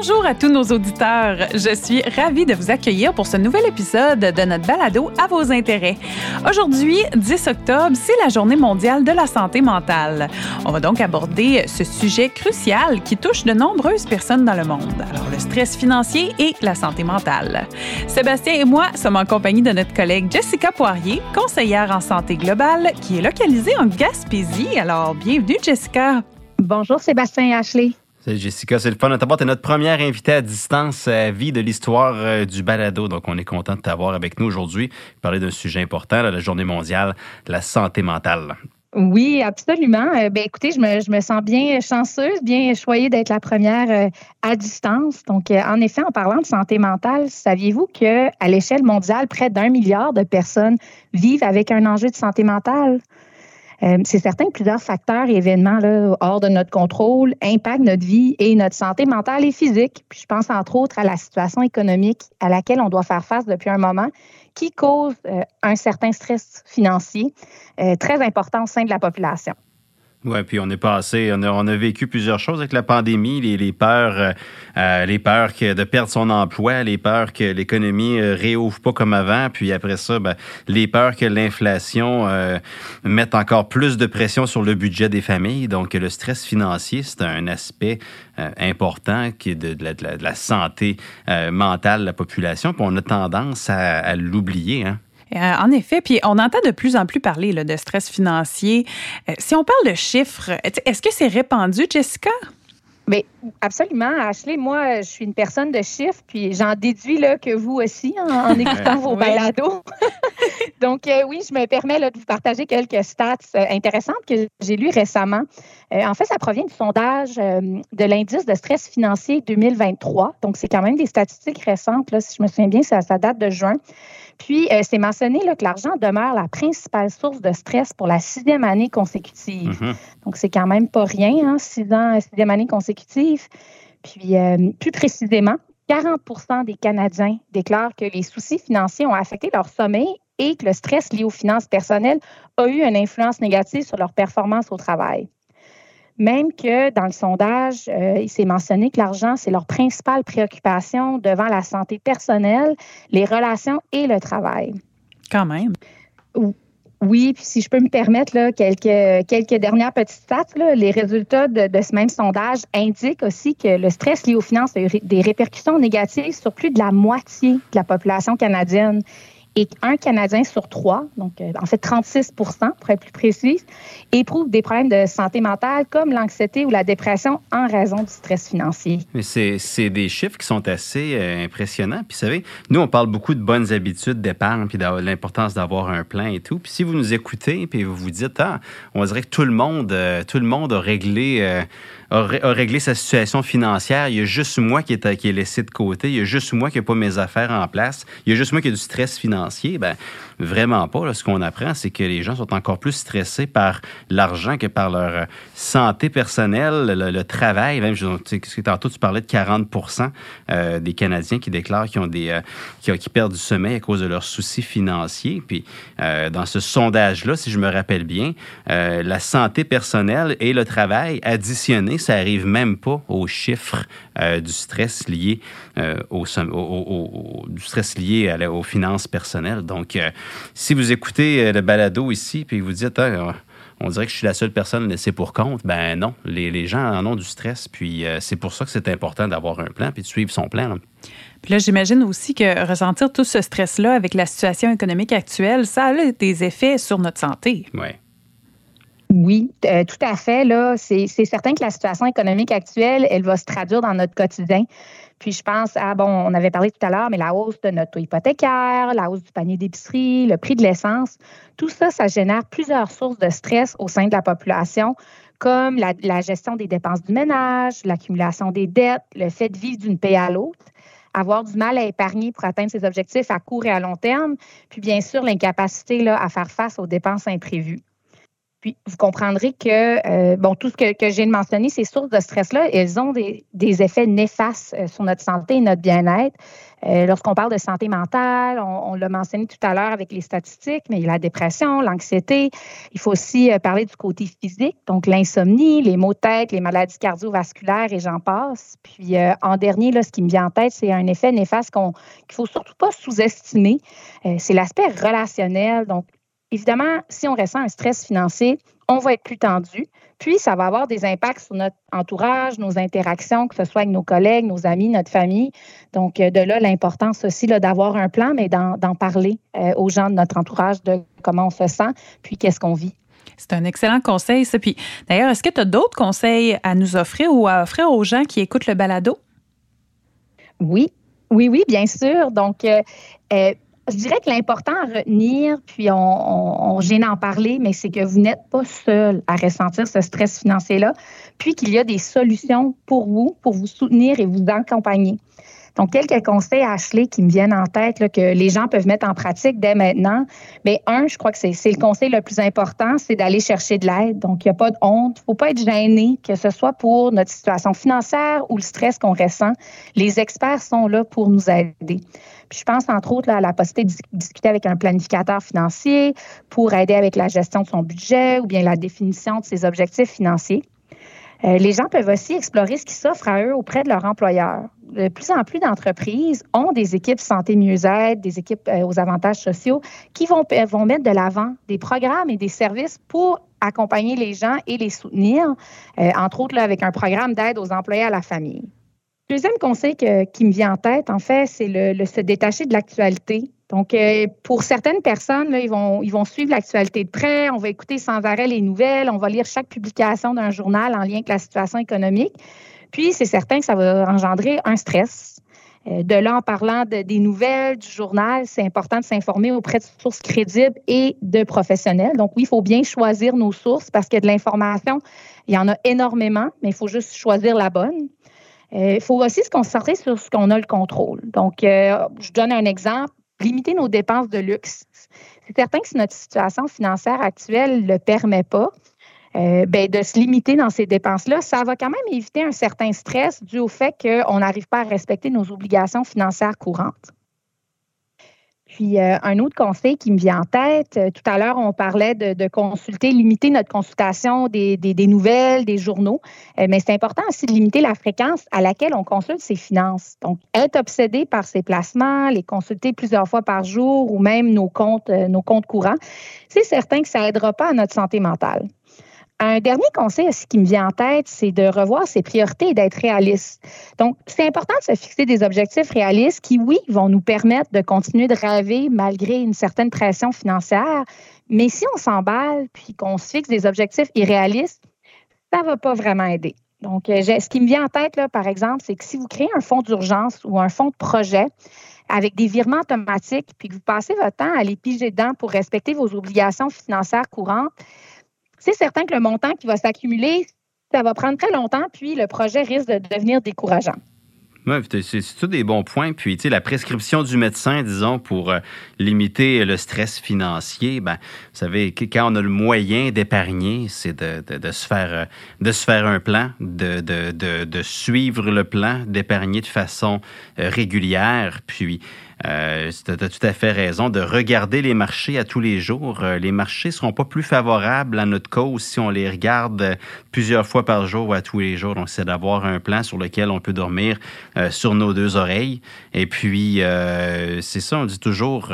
Bonjour à tous nos auditeurs. Je suis ravie de vous accueillir pour ce nouvel épisode de notre balado à vos intérêts. Aujourd'hui, 10 octobre, c'est la journée mondiale de la santé mentale. On va donc aborder ce sujet crucial qui touche de nombreuses personnes dans le monde. Alors, le stress financier et la santé mentale. Sébastien et moi sommes en compagnie de notre collègue Jessica Poirier, conseillère en santé globale, qui est localisée en Gaspésie. Alors, bienvenue Jessica. Bonjour Sébastien et Ashley. Salut Jessica, c'est le fun de t'avoir. Tu notre première invitée à distance à vie de l'histoire euh, du balado. Donc, on est content de t'avoir avec nous aujourd'hui. Parler d'un sujet important, la journée mondiale de la santé mentale. Oui, absolument. Euh, ben, écoutez, je me, je me, sens bien chanceuse, bien choyée d'être la première euh, à distance. Donc, en effet, en parlant de santé mentale, saviez-vous qu'à l'échelle mondiale, près d'un milliard de personnes vivent avec un enjeu de santé mentale? Euh, c'est certain que plusieurs facteurs et événements là, hors de notre contrôle impactent notre vie et notre santé mentale et physique. Puis je pense entre autres à la situation économique à laquelle on doit faire face depuis un moment qui cause euh, un certain stress financier euh, très important au sein de la population. Oui, puis on est passé, on a, on a, vécu plusieurs choses avec la pandémie, les, les peurs, euh, euh les peurs que de perdre son emploi, les peurs que l'économie euh, réouvre pas comme avant, puis après ça, ben, les peurs que l'inflation euh, mette encore plus de pression sur le budget des familles. Donc le stress financier, c'est un aspect important qui est de, de, la, de, la, santé mentale de la population, puis on a tendance à, à l'oublier. Hein? Euh, en effet, puis on entend de plus en plus parler là, de stress financier. Euh, si on parle de chiffres, est-ce que c'est répandu, Jessica? Mais absolument, Ashley. Moi, je suis une personne de chiffres, puis j'en déduis là, que vous aussi en, écoutant vos balados. Donc, euh, oui, je me permets là, de vous partager quelques stats euh, intéressantes que j'ai lues récemment. Euh, en fait, ça provient du sondage de l'indice de stress financier 2023. Donc, c'est quand même des statistiques récentes. Là, si je me souviens bien, ça, ça date de juin. Puis, euh, c'est mentionné là, que l'argent demeure la principale source de stress pour la sixième année consécutive. Mm-hmm. Donc, c'est quand même pas rien, hein, six ans, sixième année consécutive. Puis, euh, plus précisément, 40% des Canadiens déclarent que les soucis financiers ont affecté leur sommeil et que le stress lié aux finances personnelles a eu une influence négative sur leur performance au travail. Même que dans le sondage, euh, il s'est mentionné que l'argent, c'est leur principale préoccupation devant la santé personnelle, les relations et le travail. Quand même. Oui, puis si je peux me permettre là, quelques, quelques dernières petites stats, là, les résultats de, de, ce même sondage indiquent aussi que le stress lié aux finances a eu des répercussions négatives sur plus de la moitié de la population canadienne et un Canadien sur trois, donc euh, en fait 36 pour être plus précis, éprouve des problèmes de santé mentale comme l'anxiété ou la dépression en raison du stress financier. Mais c'est des chiffres qui sont assez euh, impressionnants. Puis, vous savez, nous, on parle beaucoup de bonnes habitudes d'épargne, puis de l'importance d'avoir un plan et tout. Puis, si vous nous écoutez, puis vous vous dites, ah, on dirait que tout le monde, euh, tout le monde a réglé réglé sa situation financière. Il y a juste moi qui est, qui est laissé de côté. Il y a juste moi qui n'ai pas mes affaires en place. Il y a juste moi qui ai du stress financier. Ben, Vraiment pas. Ce qu'on apprend, c'est que les gens sont encore plus stressés par l'argent que par leur euh, santé personnelle, le, travail. Même, sais, tantôt, tu parlais de 40 euh, des Canadiens qui déclarent qu'ils ont des, euh, perdent du sommeil à cause de leurs soucis financiers. Puis, dans ce sondage-là, si je me rappelle bien, la santé personnelle et le travail additionnés, ça arrive même pas aux chiffres du stress lié au, au, du stress lié aux finances personnelles. Donc, si vous écoutez euh, le balado ici, puis vous dites, ah, on dirait que je suis la seule personne laissée pour compte. Ben non, les, gens en ont du stress. Puis euh, c'est pour ça que c'est important d'avoir un plan puis de suivre son plan. Puis là, j'imagine aussi que ressentir tout ce stress-là avec la situation économique actuelle, ça a des effets sur notre santé. Oui. Euh, tout à fait. Là, c'est certain que la situation économique actuelle, elle va se traduire dans notre quotidien. Puis je pense à, bon, on avait parlé tout à l'heure, mais la hausse de notre taux hypothécaire, la hausse du panier d'épicerie, le prix de l'essence, tout ça, ça génère plusieurs sources de stress au sein de la population, comme la, la gestion des dépenses du ménage, l'accumulation des dettes, le fait de vivre d'une paie à l'autre avoir du mal à épargner pour atteindre ses objectifs à court et à long terme, puis bien sûr l'incapacité à faire face aux dépenses imprévues. Puis, vous comprendrez que, bon, tout ce que, que j'ai mentionné, ces sources de stress-là, elles ont des, des effets néfastes sur notre santé et notre bien-être. Euh, lorsqu'on parle de santé mentale, on, l'a mentionné tout à l'heure avec les statistiques, mais il y a la dépression, l'anxiété. Il faut aussi euh, parler du côté physique, donc l'insomnie, les maux de tête, les maladies cardiovasculaires et j'en passe. Puis euh, en dernier, là, ce qui me vient en tête, c'est un effet néfaste qu'il ne faut surtout pas sous-estimer. c'est l'aspect relationnel. Donc, évidemment, si on ressent un stress financier, on va être plus tendu. Puis, ça va avoir des impacts sur notre entourage, nos interactions, que ce soit avec nos collègues, nos amis, notre famille. Donc, euh, de là, l'importance aussi d'avoir un plan, mais d'en parler euh, aux gens de notre entourage de comment on se sent, puis qu'est-ce qu'on vit. C'est un excellent conseil, ça. Puis, d'ailleurs, est-ce que tu as d'autres conseils à nous offrir ou à offrir aux gens qui écoutent le balado? Oui, oui, oui, bien sûr. Donc, euh, je dirais que l'important à retenir, puis on, gêne d'en parler, mais c'est que vous n'êtes pas seul à ressentir ce stress financier-là, puis qu'il y a des solutions pour vous, pour vous soutenir et vous accompagner. Donc, quelques conseils, Ashley, qui me viennent en tête, que les gens peuvent mettre en pratique dès maintenant. Mais un, je crois que c'est le conseil le plus important, c'est d'aller chercher de l'aide. Donc, il n'y a pas de honte. Il ne faut pas être gêné, que ce soit pour notre situation financière ou le stress qu'on ressent. Les experts sont là pour nous aider. Puis je pense entre autres à la possibilité de discuter avec un planificateur financier pour aider avec la gestion de son budget ou bien la définition de ses objectifs financiers. Euh, les gens peuvent aussi explorer ce qui s'offre à eux auprès de leur employeur. De plus en plus d'entreprises ont des équipes santé mieux-être, des équipes euh, aux avantages sociaux qui vont, vont mettre de l'avant des programmes et des services pour accompagner les gens et les soutenir, euh, entre autres avec un programme d'aide aux employés à la famille. Deuxième conseil qui me vient en tête, en fait, c'est le, se détacher de l'actualité. Donc, euh, pour certaines personnes, là, ils, vont, ils vont suivre l'actualité de près, on va écouter sans arrêt les nouvelles, on va lire chaque publication d'un journal en lien avec la situation économique. Puis, c'est certain que ça va engendrer un stress. Euh, de là, en parlant des nouvelles, du journal, c'est important de s'informer auprès de sources crédibles et de professionnels. Donc, oui, il faut bien choisir nos sources parce que de l'information, il y en a énormément, mais il faut juste choisir la bonne. Euh, il faut aussi se concentrer sur ce qu'on a le contrôle. Donc, euh, je donne un exemple. Limiter nos dépenses de luxe. C'est certain que si notre situation financière actuelle ne le permet pas, euh, ben, de se limiter dans ces dépenses-là, ça va quand même éviter un certain stress dû au fait qu'on n'arrive pas à respecter nos obligations financières courantes. Puis euh, un autre conseil qui me vient en tête, euh, tout à l'heure, on parlait de, consulter, limiter notre consultation des, nouvelles, des journaux, euh, mais c'est important aussi de limiter la fréquence à laquelle on consulte ses finances. Donc, être obsédé par ses placements, les consulter plusieurs fois par jour ou même nos comptes, nos comptes courants, c'est certain que ça n'aidera pas à notre santé mentale. Un dernier conseil aussi qui me vient en tête, c'est de revoir ses priorités et d'être réaliste. Donc, c'est important de se fixer des objectifs réalistes qui, oui, vont nous permettre de continuer de rêver malgré une certaine pression financière. Mais si on s'emballe puis qu'on se fixe des objectifs irréalistes, ça ne va pas vraiment aider. Donc, euh, ce qui me vient en tête, là, par exemple, c'est que si vous créez un fonds d'urgence ou un fonds de projet avec des virements automatiques, puis que vous passez votre temps à les piger dedans pour respecter vos obligations financières courantes, c'est certain que le montant qui va s'accumuler, ça va prendre très longtemps, puis le projet risque de devenir décourageant. Oui, c'est tout des bons points. Puis, tu sais, la prescription du médecin, disons, pour euh, limiter le stress financier, ben, vous savez, quand on a le moyen d'épargner, c'est de, se faire, euh, se faire un plan, de, de suivre le plan, d'épargner de façon euh, régulière. Puis, euh, tu tout à fait raison de regarder les marchés à tous les jours. Euh, les marchés seront pas plus favorables à notre cause si on les regarde plusieurs fois par jour ou à tous les jours. Donc, c'est d'avoir un plan sur lequel on peut dormir euh, sur nos deux oreilles. Et puis, euh, c'est ça, on dit toujours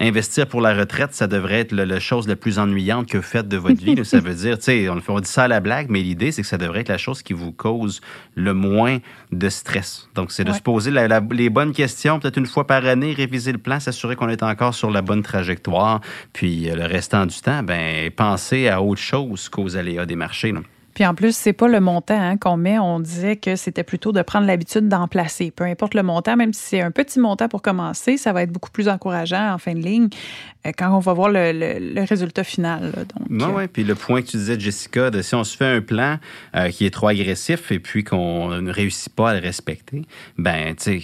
investir pour la retraite, ça devrait être la chose la plus ennuyante que vous faites de votre vie. ça veut dire, tu sais, on, dit ça à la blague, mais l'idée, c'est que ça devrait être la chose qui vous cause le moins de stress. Donc, c'est de se poser les bonnes questions, peut-être une fois par année, réviser le plan, s'assurer qu'on est encore sur la bonne trajectoire. Puis, euh, le restant du temps, ben, penser à autre chose qu'aux aléas des marchés. Puis en plus, c'est pas le montant hein, qu'on met. On disait que c'était plutôt de prendre l'habitude d'en placer. Peu importe le montant, même si c'est un petit montant pour commencer, ça va être beaucoup plus encourageant en fin de ligne euh, quand on va voir le, résultat final. Oui, euh, oui. Puis le point que tu disais, Jessica, de si on se fait un plan euh, qui est trop agressif et puis qu'on ne réussit pas à le respecter, ben, tu sais,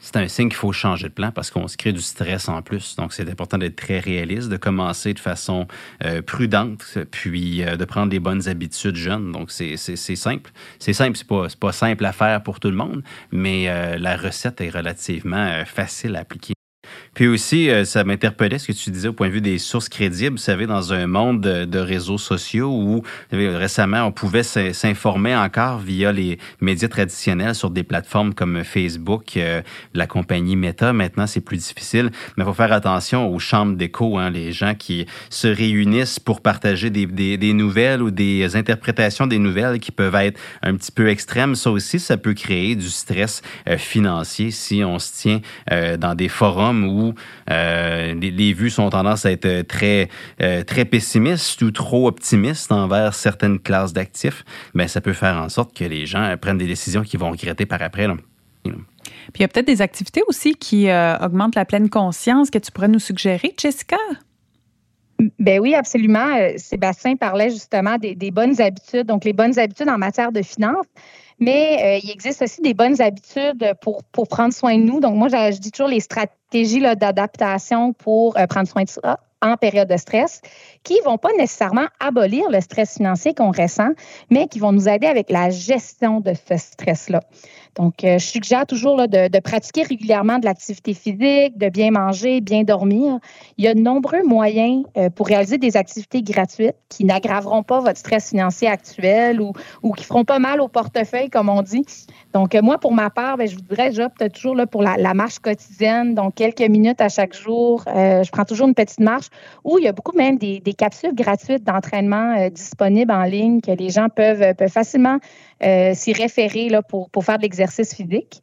c'est un signe qu'il faut changer de plan parce qu'on se crée du stress en plus. Donc, c'est important d'être très réaliste, de commencer de façon euh, prudente, puis euh, de prendre des bonnes habitudes jeunes. Donc, c'est simple. C'est simple, c'est pas, pas simple à faire pour tout le monde, mais euh, la recette est relativement facile à appliquer. Puis aussi, euh, ça m'interpellait ce que tu disais au point de vue des sources crédibles. Vous savez, dans un monde de, réseaux sociaux où récemment, on pouvait s'informer encore via les médias traditionnels sur des plateformes comme Facebook, euh, la compagnie Meta. Maintenant, c'est plus difficile. Mais il faut faire attention aux chambres d'écho, hein, les gens qui se réunissent pour partager des, des, nouvelles ou des interprétations des nouvelles qui peuvent être un petit peu extrêmes. Ça aussi, ça peut créer du stress euh, financier si on se tient dans des forums où euh, les, vues sont tendance à être très, euh, très pessimistes ou trop optimistes envers certaines classes d'actifs, mais ça peut faire en sorte que les gens prennent des décisions qu'ils vont regretter par après. Puis il y a peut-être des activités aussi qui euh, augmentent la pleine conscience que tu pourrais nous suggérer, Jessica? Ben oui, absolument. Sébastien parlait justement des, des, bonnes habitudes, donc les bonnes habitudes en matière de finances. Mais il existe aussi des bonnes habitudes pour, pour prendre soin de nous. Donc, moi, je, dis toujours les stratégies stratégies d'adaptation pour euh, prendre soin de ça en période de stress, qui ne vont pas nécessairement abolir le stress financier qu'on ressent, mais qui vont nous aider avec la gestion de ce stress-là. Donc, euh, je suggère toujours là, de, pratiquer régulièrement de l'activité physique, de bien manger, bien dormir. Il y a de nombreux moyens euh, pour réaliser des activités gratuites qui n'aggraveront pas votre stress financier actuel ou, ou qui feront pas mal au portefeuille, comme on dit. Donc, euh, moi, pour ma part, ben, je voudrais, j'opte toujours pour la, marche quotidienne, donc quelques minutes à chaque jour. je prends toujours une petite marche où il y a beaucoup même des, capsules gratuites d'entraînement disponibles en ligne que les gens peuvent, facilement euh, s'y référer pour, faire de l'exercice physique.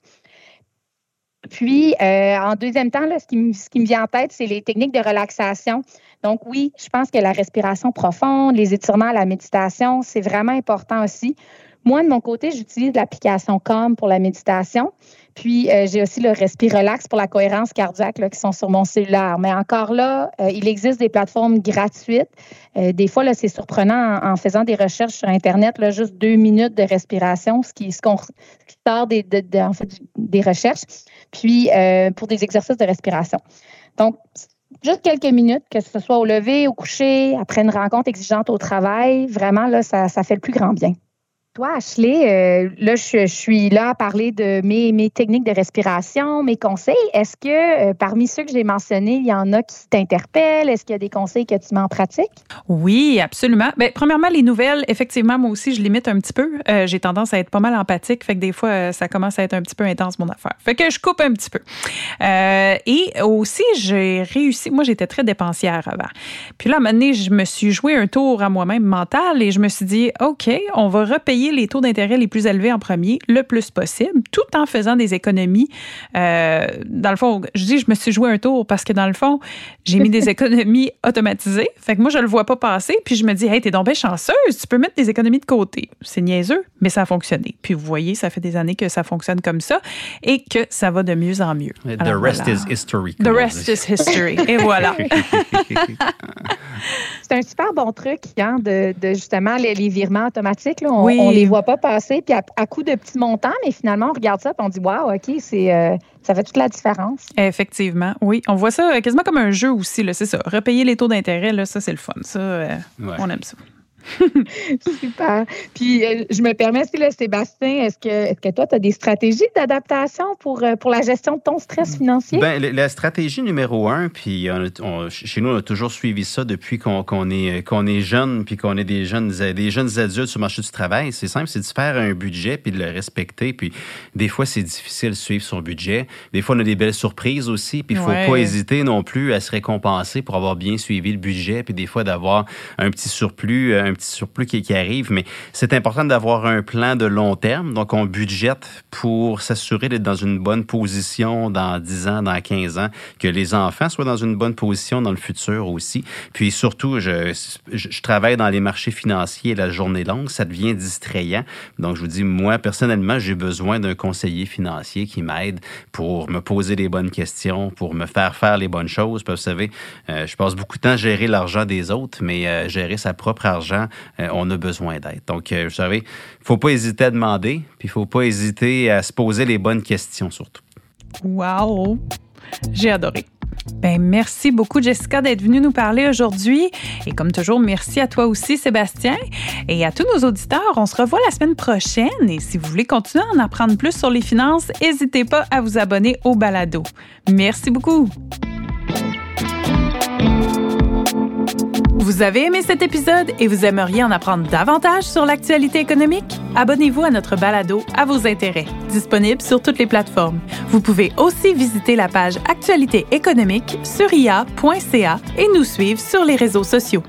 Puis, euh, en deuxième temps, ce, qui me, ce qui me vient en tête, c'est les techniques de relaxation. Donc, oui, je pense que la respiration profonde, les étirements, la méditation, c'est vraiment important aussi. Moi, de mon côté, j'utilise l'application Calm pour la méditation. Puis, euh, j'ai aussi le Respire Relax pour la cohérence cardiaque qui sont sur mon cellulaire. Mais encore là, euh, il existe des plateformes gratuites. Euh, des fois, là, c'est surprenant en, faisant des recherches sur Internet, juste deux minutes de respiration, ce qui, ce sort des, recherches, puis pour des exercices de respiration. Donc, juste quelques minutes, que ce soit au lever, au coucher, après une rencontre exigeante au travail, vraiment, là, ça fait le plus grand bien. Toi, Ashley, euh, là, je, suis là à parler de mes, techniques de respiration, mes conseils. Est-ce que euh, parmi ceux que j'ai mentionnés, il y en a qui t'interpellent? Est-ce qu'il y a des conseils que tu mets en pratique? Oui, absolument. Bien, premièrement, les nouvelles, effectivement, moi aussi, je limite un petit peu. Euh, j'ai tendance à être pas mal empathique, fait que des fois, ça commence à être un petit peu intense, mon affaire. Fait que je coupe un petit peu. et aussi, j'ai réussi, moi, j'étais très dépensière avant. Puis là, à un moment donné, je me suis joué un tour à moi-même mental et je me suis dit, OK, on va repayer les taux d'intérêt les plus élevés en premier le plus possible, tout en faisant des économies. Euh, dans le fond, je dis, je me suis joué un tour parce que dans le fond, j'ai mis des économies automatisées. Fait que moi, je le vois pas passer. Puis je me dis, hey, t'es donc bien chanceuse, tu peux mettre des économies de côté. C'est niaiseux, mais ça a fonctionné. Puis vous voyez, ça fait des années que ça fonctionne comme ça et que ça va de mieux en mieux. The rest is history. The rest is history. Et voilà. C'est un super bon truc, hein, de, justement les, virements automatiques. Là. On, oui les voit pas passer, puis à, coup de petits montants, mais finalement, on regarde ça, et on dit, waouh, OK, c'est, euh, ça fait toute la différence. Effectivement, oui. On voit ça quasiment comme un jeu aussi, là, c'est ça. Repayer les taux d'intérêt, là, ça, c'est le fun. Ça, euh, on aime ça. Super. Puis, euh, je me permets, si là, Sébastien, est-ce que, est que toi, tu as des stratégies d'adaptation pour, euh, pour la gestion de ton stress financier? Bien, la stratégie numéro un, puis chez nous, on a toujours suivi ça depuis qu'on est, qu'on est jeune, puis qu'on est des jeunes, des jeunes adultes sur le marché du travail. C'est simple, c'est de faire un budget, puis de le respecter. Puis, des fois, c'est difficile de suivre son budget. Des fois, on a des belles surprises aussi, puis il ne faut pas hésiter non plus à se récompenser pour avoir bien suivi le budget, puis des fois, d'avoir un petit surplus, un petit surplus qui, arrive, mais c'est important d'avoir un plan de long terme. Donc, on budgète pour s'assurer d'être dans une bonne position dans 10 ans, dans 15 ans, que les enfants soient dans une bonne position dans le futur aussi. Puis surtout, je, je, travaille dans les marchés financiers la journée longue, ça devient distrayant. Donc, je vous dis, moi, personnellement, j'ai besoin d'un conseiller financier qui m'aide pour me poser les bonnes questions, pour me faire faire les bonnes choses. Parce que vous savez, euh, je passe beaucoup de temps à gérer l'argent des autres, mais euh, gérer sa propre argent, euh, on a besoin d'aide. Donc, euh, vous savez, il ne faut pas hésiter à demander, puis il ne faut pas hésiter à se poser les bonnes questions surtout. Wow! J'ai adoré. Ben, merci beaucoup, Jessica, d'être venue nous parler aujourd'hui. Et comme toujours, merci à toi aussi, Sébastien. Et à tous nos auditeurs, on se revoit la semaine prochaine. Et si vous voulez continuer à en apprendre plus sur les finances, n'hésitez pas à vous abonner au balado. Merci beaucoup. Vous avez aimé cet épisode et vous aimeriez en apprendre davantage sur l'actualité économique? Abonnez-vous à notre balado à vos intérêts, disponible sur toutes les plateformes. Vous pouvez aussi visiter la page Actualité économique sur ia.ca et nous suivre sur les réseaux sociaux.